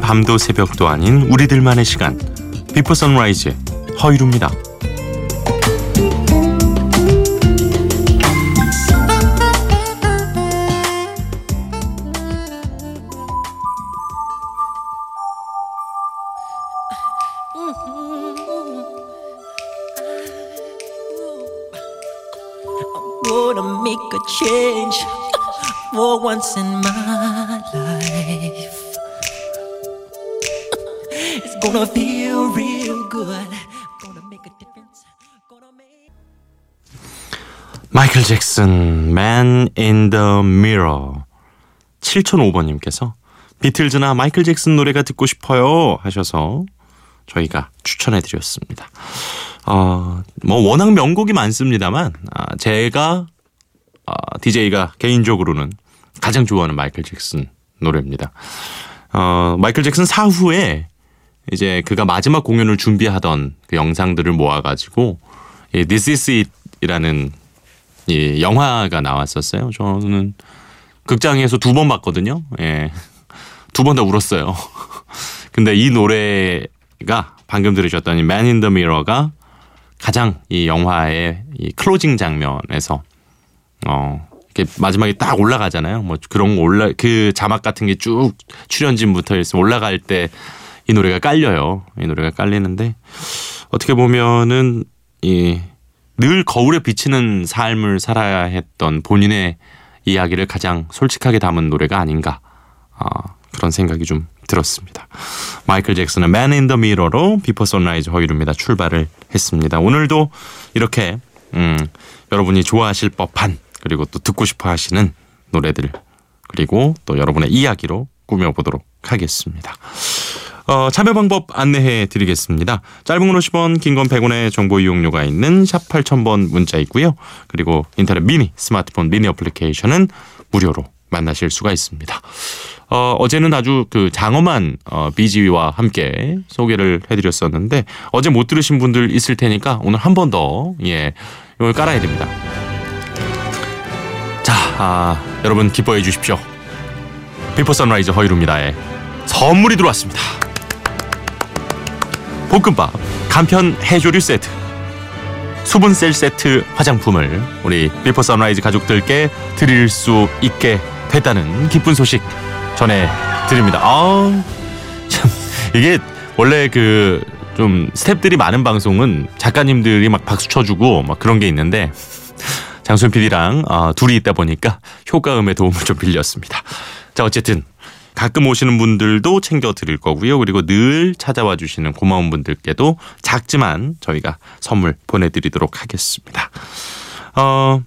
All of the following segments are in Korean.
밤도 새벽도 아닌 우리들만의 시간 비포 선라이즈 life. Gonna feel real good. Gonna make a difference. Gonna make. 마이클 잭슨 Man in the Mirror 7005번님께서 비틀즈나 마이클 잭슨 노래가 듣고 싶어요 하셔서 저희가 추천해 드렸습니다. 어, 뭐 워낙 명곡이 많습니다만 아, 제가 아, DJ가 개인적으로는 가장 좋아하는 마이클 잭슨 노래입니다. 어, 마이클 잭슨 사후에 이제 그가 마지막 공연을 준비하던 그 영상들을 모아가지고 이 This Is It이라는 이 영화가 나왔었어요. 저는 극장에서 두 번 봤거든요. 예. 두 번 다 울었어요. 근데 이 노래가 방금 들으셨던 이 Man in the Mirror가 가장 이 영화의 이 클로징 장면에서 어 이렇게 마지막에 딱 올라가잖아요. 뭐 그런 거 올라 그 자막 같은 게 쭉 출연진부터 해서 올라갈 때 이 노래가 깔려요. 이 노래가 깔리는데 어떻게 보면은 이 늘 거울에 비치는 삶을 살아야 했던 본인의 이야기를 가장 솔직하게 담은 노래가 아닌가 아, 그런 생각이 좀 들었습니다. 마이클 잭슨의 Man in the Mirror로 비포 선라이즈 허일후입니다. 출발을 했습니다. 오늘도 이렇게 음, 여러분이 좋아하실 법한 그리고 또 듣고 싶어 하시는 노래들 그리고 또 여러분의 이야기로 꾸며보도록 하겠습니다. 어, 참여 방법 안내해 드리겠습니다. 짧은 건 50원, 긴 건 100원의 정보 이용료가 있는 샵 8000번 문자 있고요. 그리고 인터넷 미니, 스마트폰 미니 어플리케이션은 무료로 만나실 수가 있습니다. 어, 어제는 아주 그 장엄한 어, BG와 함께 소개를 해드렸었는데 어제 못 들으신 분들 있을 테니까 오늘 한 번 더 예, 이걸 깔아야 됩니다. 자, 아, 여러분 기뻐해 주십시오. 비포 선라이즈 허일후입니다의 선물이 들어왔습니다. 볶음밥, 간편 해조류 세트, 수분 셀 세트 화장품을 우리 비포 선라이즈 가족들께 드릴 수 있게 됐다는 기쁜 소식 전해 드립니다. 아, 참 이게 원래 그 좀 스탭들이 많은 방송은 작가님들이 막 박수 쳐주고 막 그런 게 있는데 장순 PD랑 어, 둘이 있다 보니까 효과음의 도움을 좀 빌렸습니다. 자 어쨌든 가끔 오시는 분들도 챙겨 드릴 거고요. 그리고 늘 찾아와 주시는 고마운 분들께도 작지만 저희가 선물 보내드리도록 하겠습니다. 어,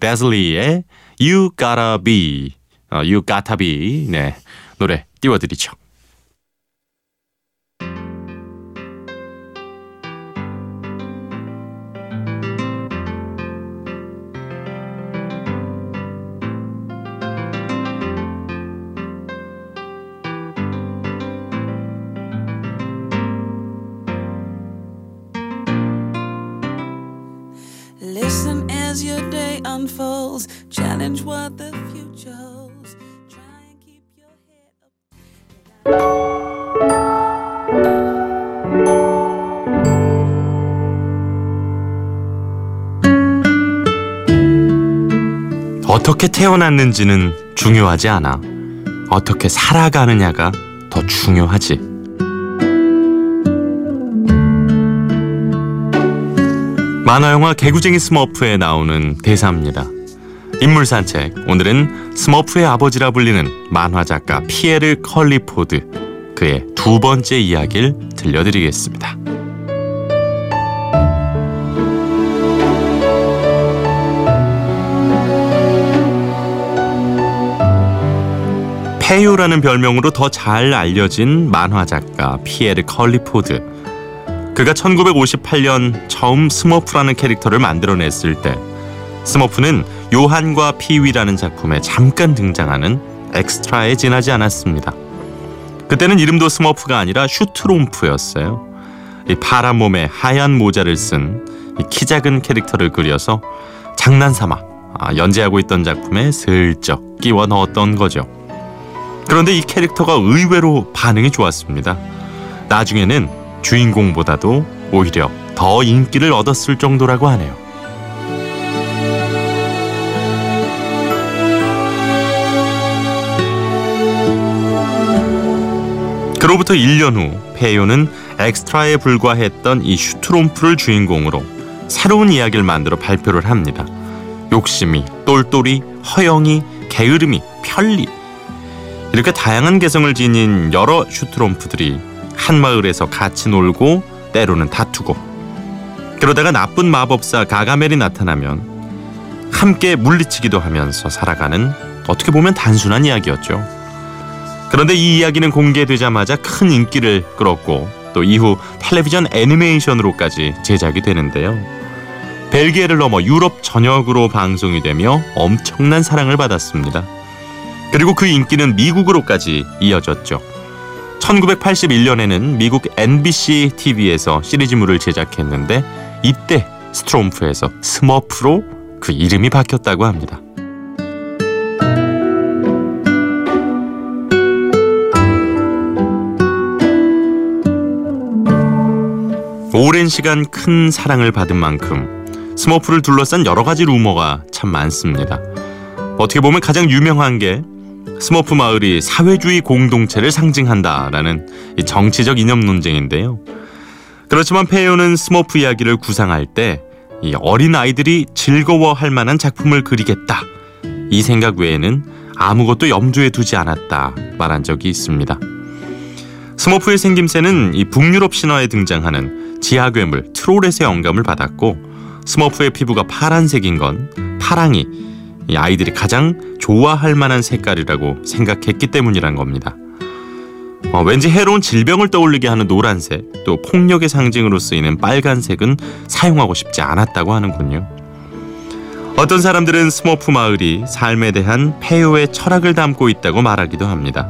베슬리의 You Gotta Be, 어, You Gotta Be 네 노래 띄워드리죠. As your day unfolds. Challenge what the future holds. Try and keep your head up. 어떻게 태어났는지는 중요하지 않아. 어떻게 살아가느냐가 더 중요하지. 만화영화 개구쟁이 스머프에 나오는 대사입니다. 인물 산책. 오늘은 스머프의 아버지라 불리는 만화 작가 피에르 컬리포드 그의 두 번째 이야기를 들려드리겠습니다. 페요라는 별명으로 더 잘 알려진 만화 작가 피에르 컬리포드. 그가 1958년 처음 스머프라는 캐릭터를 만들어냈을 때 스머프는 요한과 피위라는 작품에 잠깐 등장하는 엑스트라에 지나지 않았습니다. 그때는 이름도 스머프가 아니라 슈트롬프였어요. 이 파란 몸에 하얀 모자를 쓴 키 작은 캐릭터를 그려서 장난삼아 아, 연재하고 있던 작품에 슬쩍 끼워 넣었던 거죠. 그런데 이 캐릭터가 의외로 반응이 좋았습니다. 나중에는 주인공보다도 오히려 더 인기를 얻었을 정도라고 하네요. 그로부터 1년 후 페요는 엑스트라에 불과했던 이 슈트롬프를 주인공으로 새로운 이야기를 만들어 발표를 합니다. 욕심이, 똘똘이, 허영이, 게으름이, 편리 이렇게 다양한 개성을 지닌 여러 슈트롬프들이 한 마을에서 같이 놀고 때로는 다투고 그러다가 나쁜 마법사 가가멜이 나타나면 함께 물리치기도 하면서 살아가는 어떻게 보면 단순한 이야기였죠. 그런데 이 이야기는 공개되자마자 큰 인기를 끌었고 또 이후 텔레비전 애니메이션으로까지 제작이 되는데요. 벨기에를 넘어 유럽 전역으로 방송이 되며 엄청난 사랑을 받았습니다. 그리고 그 인기는 미국으로까지 이어졌죠. 1981년에는 미국 NBC TV에서 시리즈물을 제작했는데 이때 스트롬프에서 스머프로 그 이름이 바뀌었다고 합니다. 오랜 시간 큰 사랑을 받은 만큼 스머프를 둘러싼 여러 가지 루머가 참 많습니다. 어떻게 보면 가장 유명한 게 스머프 마을이 사회주의 공동체를 상징한다라는 이 정치적 이념 논쟁인데요. 그렇지만 페요는 스머프 이야기를 구상할 때 이 어린 아이들이 즐거워할 만한 작품을 그리겠다 이 생각 외에는 아무것도 염두에 두지 않았다 말한 적이 있습니다. 스머프의 생김새는 이 북유럽 신화에 등장하는 지하 괴물 트롤에서 영감을 받았고 스머프의 피부가 파란색인 건 파랑이 이 아이들이 가장 좋아할 만한 색깔이라고 생각했기 때문이란 겁니다. 어, 왠지 해로운 질병을 떠올리게 하는 노란색, 또 폭력의 상징으로 쓰이는 빨간색은 사용하고 싶지 않았다고 하는군요. 어떤 사람들은 스머프 마을이 삶에 대한 페요의 철학을 담고 있다고 말하기도 합니다.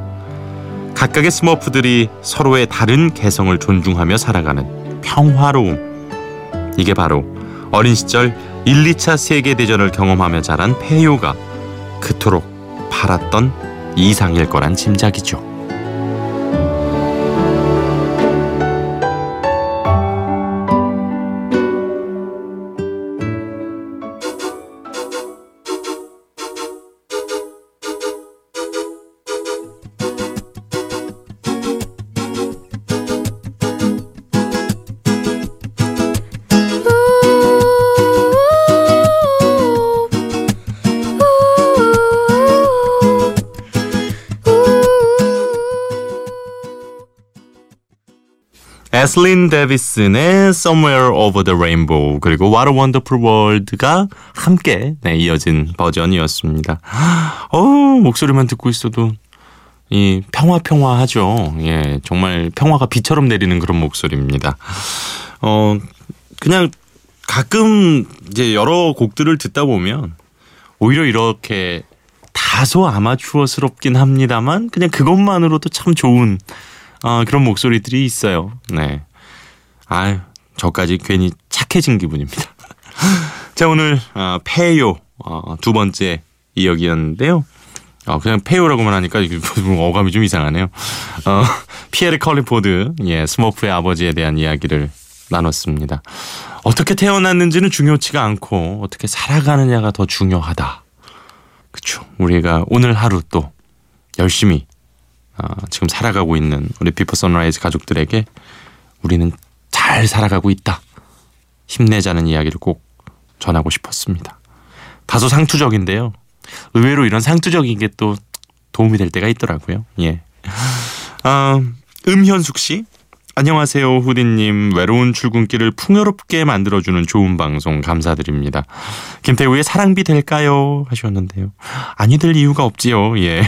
각각의 스머프들이 서로의 다른 개성을 존중하며 살아가는 평화로움. 이게 바로 어린 시절 1, 2차 세계대전을 경험하며 자란 폐요가 그토록 바랐던 이상일 거란 짐작이죠. 에슬린 데비슨의 Somewhere Over the Rainbow 그리고 What a Wonderful World가 함께 네, 이어진 버전이었습니다. 어 목소리만 듣고 있어도 이 평화 평화하죠. 예, 정말 평화가 비처럼 내리는 그런 목소리입니다. 어 그냥 가끔 이제 여러 곡들을 듣다 보면 오히려 이렇게 다소 아마추어스럽긴 합니다만 그냥 그것만으로도 참 좋은 어, 그런 목소리들이 있어요. 네. 아유, 저까지 괜히 착해진 기분입니다. 자, 오늘 어, 페요 어, 두 번째 이야기였는데요. 어, 그냥 페요라고만 하니까 어감이 좀 이상하네요. 어, 피에르 컬리포드, 예, 스머프의 아버지에 대한 이야기를 나눴습니다. 어떻게 태어났는지는 중요치가 않고 어떻게 살아가느냐가 더 중요하다. 그쵸. 우리가 오늘 하루 또 열심히 어, 지금 살아가고 있는 우리 비포 선라이즈 가족들에게 우리는 잘 살아가고 있다. 힘내자는 이야기를 꼭 전하고 싶었습니다. 다소 상투적인데요. 의외로 이런 상투적인 게 또 도움이 될 때가 있더라고요. 예. 아, 음현숙 씨. 안녕하세요, 후디님. 외로운 출근길을 풍요롭게 만들어주는 좋은 방송 감사드립니다. 김태우의 사랑비 될까요? 하셨는데요. 아니 될 이유가 없지요. 예.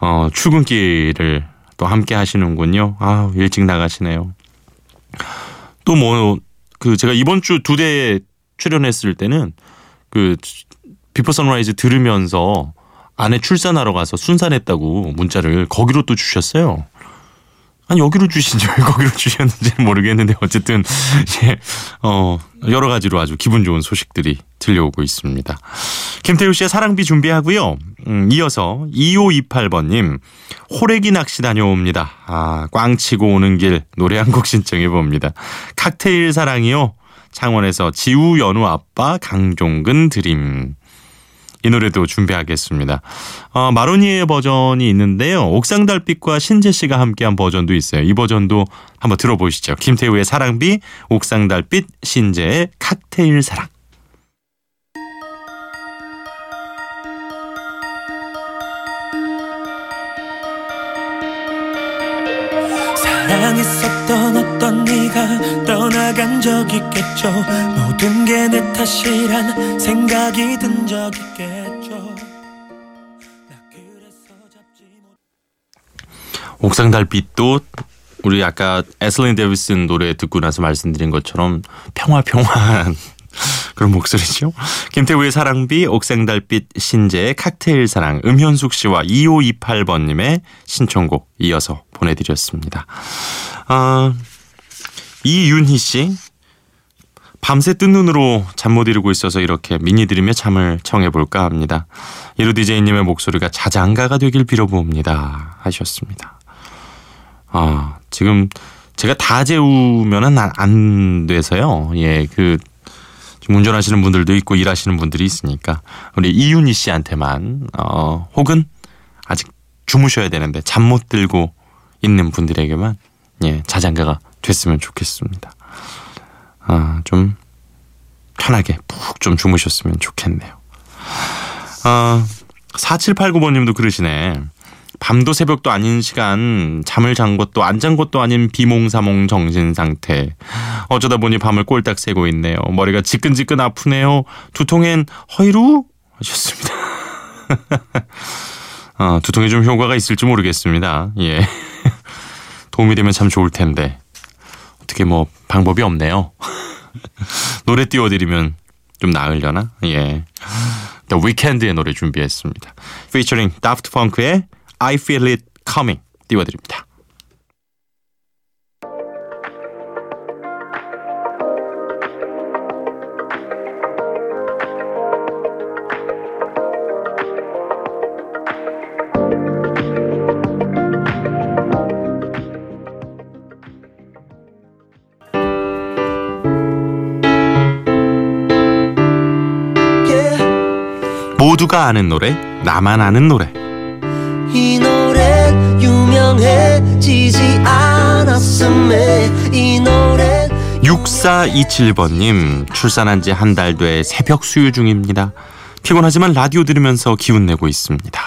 어, 출근길을 또 함께 하시는군요. 아, 일찍 나가시네요. 또 뭐, 그 제가 이번 주 두데 출연했을 때는 그 비포 선라이즈 들으면서 아내 출산하러 가서 순산했다고 문자를 거기로 또 주셨어요. 아니 여기로 왜 거기로 주셨는지는 모르겠는데 어쨌든 예, 어 여러 가지로 아주 기분 좋은 소식들이 들려오고 있습니다. 김태우 씨의 사랑비 준비하고요. 음, 이어서 2528번님 호래기 낚시 다녀옵니다. 아, 꽝 치고 오는 길 노래 한 곡 신청해 봅니다. 칵테일 사랑이요. 창원에서 지우 연우 아빠 강종근 드림. 이 노래도 준비하겠습니다. 어, 마로니의 버전이 있는데요. 옥상 달빛과 신재 씨가 함께한 버전도 있어요. 이 버전도 한번 들어보시죠. 김태우의 사랑비, 옥상 달빛, 신재의 칵테일 사랑. 사랑했었던 어떤 네가 떠나간 적 있겠죠? 모든 게 내 탓이란 생각이 든 적 있겠죠? 옥상 달빛도 우리 아까 에슬린 데비슨 노래 듣고 나서 말씀드린 것처럼 평화 평화한 그런 목소리죠. 김태우의 사랑비, 옥상 달빛, 신재의 칵테일 사랑, 음현숙 씨와 2528번님의 신청곡 이어서 보내드렸습니다. 아, 이윤희 씨. 밤새 뜬 눈으로 잠 못 이루고 있어서 이렇게 미니 들으며 잠을 청해볼까 합니다. 이루 디제이님의 목소리가 자장가가 되길 빌어봅니다. 하셨습니다. 아, 지금 제가 다 재우면은 안- 안 돼서요. 예, 그, 지금 운전하시는 분들도 있고 일하시는 분들이 있으니까 우리 이윤희 씨한테만, 어, 혹은 아직 주무셔야 되는데 잠 못 들고 있는 분들에게만, 예, 자장가가 됐으면 좋겠습니다. 아, 좀 편하게 푹 좀 주무셨으면 좋겠네요. 아, 4789번님도 그러시네. 밤도 새벽도 아닌 시간 잠을 잔 것도 안 잔 것도 아닌 비몽사몽 정신 상태. 어쩌다 보니 밤을 꼴딱 새고 있네요. 머리가 지끈지끈 아프네요. 두통엔 허이루? 하셨습니다. 어, 두통에 좀 효과가 있을지 모르겠습니다. 예. 도움이 되면 참 좋을 텐데. 어떻게 뭐 방법이 없네요. 노래 띄워드리면 좀 나으려나? 예. The Weeknd의 노래 준비했습니다. Featuring Daft Punk의 I Feel It Coming 띄워드립니다. 모두가 아는 노래, 나만 아는 노래. 이 노래 유명해지지 않았음에 이 노래 6427번님 출산한 지 한 달 돼 새벽 수유 중입니다. 피곤하지만 라디오 들으면서 기운 내고 있습니다.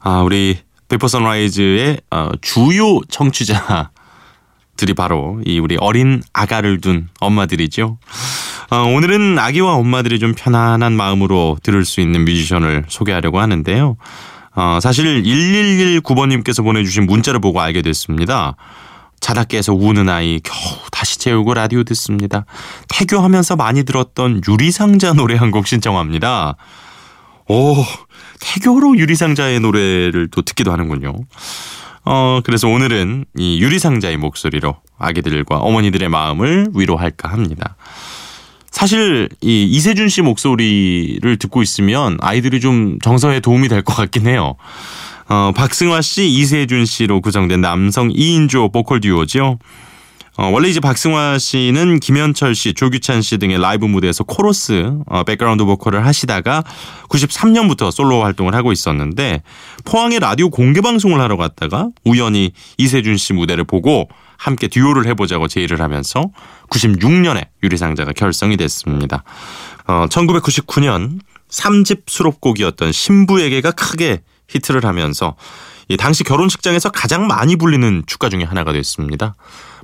아 우리 페퍼 선라이즈의 어, 주요 청취자들이 바로 이 우리 어린 아가를 둔 엄마들이죠. 어, 오늘은 아기와 엄마들이 좀 편안한 마음으로 들을 수 있는 뮤지션을 소개하려고 하는데요. 어, 사실 1119번님께서 보내주신 문자를 보고 알게 됐습니다. 자다 깨서 우는 아이 겨우 다시 재우고 라디오 듣습니다. 태교하면서 많이 들었던 유리상자 노래 한 곡 신청합니다. 오, 태교로 유리상자의 노래를 또 듣기도 하는군요. 어, 그래서 오늘은 이 유리상자의 목소리로 아기들과 어머니들의 마음을 위로할까 합니다. 사실 이 이세준 씨 목소리를 듣고 있으면 아이들이 좀 정서에 도움이 될 것 같긴 해요. 어, 박승화 씨, 이세준 씨로 구성된 남성 2인조 보컬 듀오죠. 어, 원래 이제 박승화 씨는 김현철 씨, 조규찬 씨 등의 라이브 무대에서 코러스, 어, 백그라운드 보컬을 하시다가 93년부터 솔로 활동을 하고 있었는데 포항에 라디오 공개 방송을 하러 갔다가 우연히 이세준 씨 무대를 보고 함께 듀오를 해보자고 제의를 하면서 96년에 유리상자가 결성이 됐습니다. 어, 1999년 3집 수록곡이었던 신부에게가 크게 히트를 하면서 이 당시 결혼식장에서 가장 많이 불리는 축가 중에 하나가 됐습니다.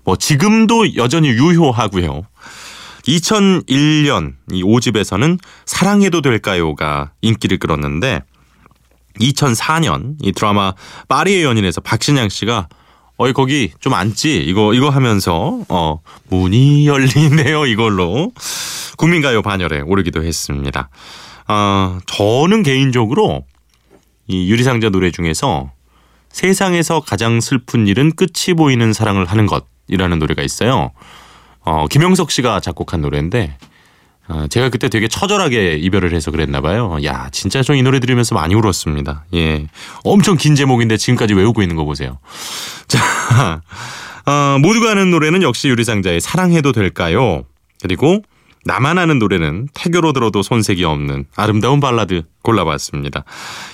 뭐 지금도 여전히 유효하고요. 2001년 이 5집에서는 사랑해도 될까요가 인기를 끌었는데 2004년 이 드라마 파리의 연인에서 박신양 씨가 어이 거기 좀 앉지 이거 이거 하면서 어 문이 열리네요 이걸로 국민가요 반열에 오르기도 했습니다. 아 저는 개인적으로 이 유리상자 노래 중에서 세상에서 가장 슬픈 일은 끝이 보이는 사랑을 하는 것이라는 노래가 있어요. 어, 김영석 씨가 작곡한 노래인데 어, 제가 그때 되게 처절하게 이별을 해서 그랬나 봐요. 야, 진짜 저 이 노래 들으면서 많이 울었습니다. 예. 엄청 긴 제목인데 지금까지 외우고 있는 거 보세요. 자, 어, 모두가 아는 노래는 역시 유리상자의 사랑해도 될까요? 그리고 나만 아는 노래는 태교로 들어도 손색이 없는 아름다운 발라드 골라봤습니다.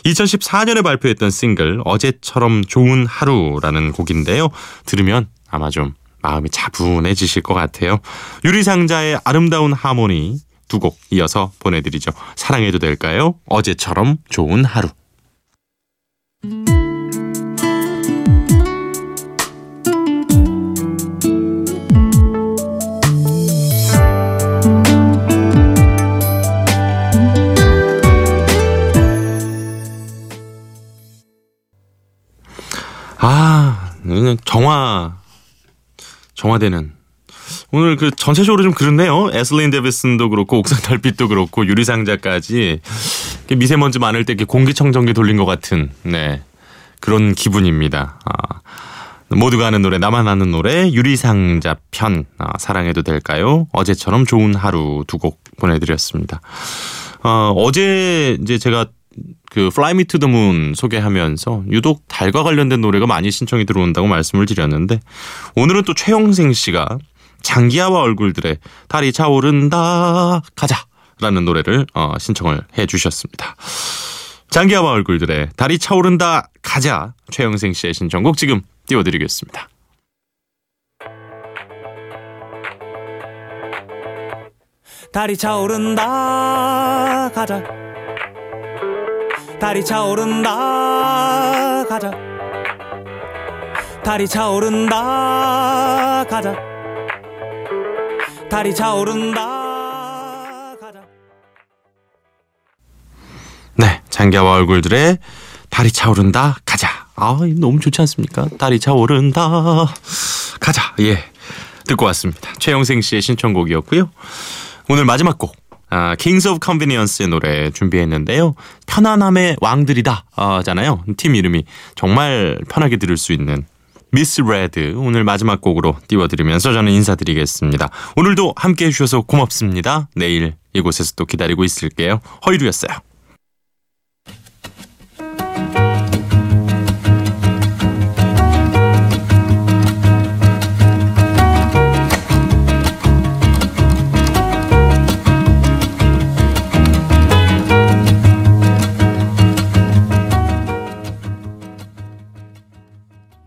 2014년에 발표했던 싱글 어제처럼 좋은 하루라는 곡인데요. 들으면 아마 좀 마음이 차분해지실 것 같아요. 유리상자의 아름다운 하모니 두 곡 이어서 보내드리죠. 사랑해도 될까요? 어제처럼 좋은 하루. 정화되는 오늘 그 전체적으로 좀 그렇네요. 에슬린 데비슨도 그렇고 옥상 달빛도 그렇고 유리상자까지 미세먼지 많을 때 공기청정기 돌린 것 같은 네 그런 기분입니다. 아, 모두가 아는 노래 나만 아는 노래 유리상자 편 아, 사랑해도 될까요? 어제처럼 좋은 하루 두 곡 보내드렸습니다. 어, 어제 이제 제가 그 to the Moon 소개하면서 유독 달과 관련된 노래가 많이 신청이 들어온다고 말씀을 드렸는데 오늘은 또 최영생 씨가 장기하와 얼굴들의 달이 차오른다 가자라는 노래를 어, 신청을 해 주셨습니다. 장기하와 얼굴들의 달이 차오른다 가자 최영생 씨의 신청곡 지금 띄워드리겠습니다. 달이 차오른다 가자 달이 차오른다 가자 달이 차오른다 가자 달이 차오른다 가자 네, 장기하와 얼굴들의 달이 차오른다 가자. 아, 너무 좋지 않습니까? 달이 차오른다 가자. 예, 듣고 왔습니다. 최영생 씨의 신청곡이었고요. 오늘 마지막 곡. 아, Kings of Convenience의 노래 준비했는데요. 편안함의 왕들이다. 아, 잖아요. 팀 이름이 정말 편하게 들을 수 있는 미스 레드 오늘 마지막 곡으로 띄워드리면서 저는 인사드리겠습니다. 오늘도 함께 해 주셔서 고맙습니다. 내일 이곳에서 또 기다리고 있을게요. 허이루였어요.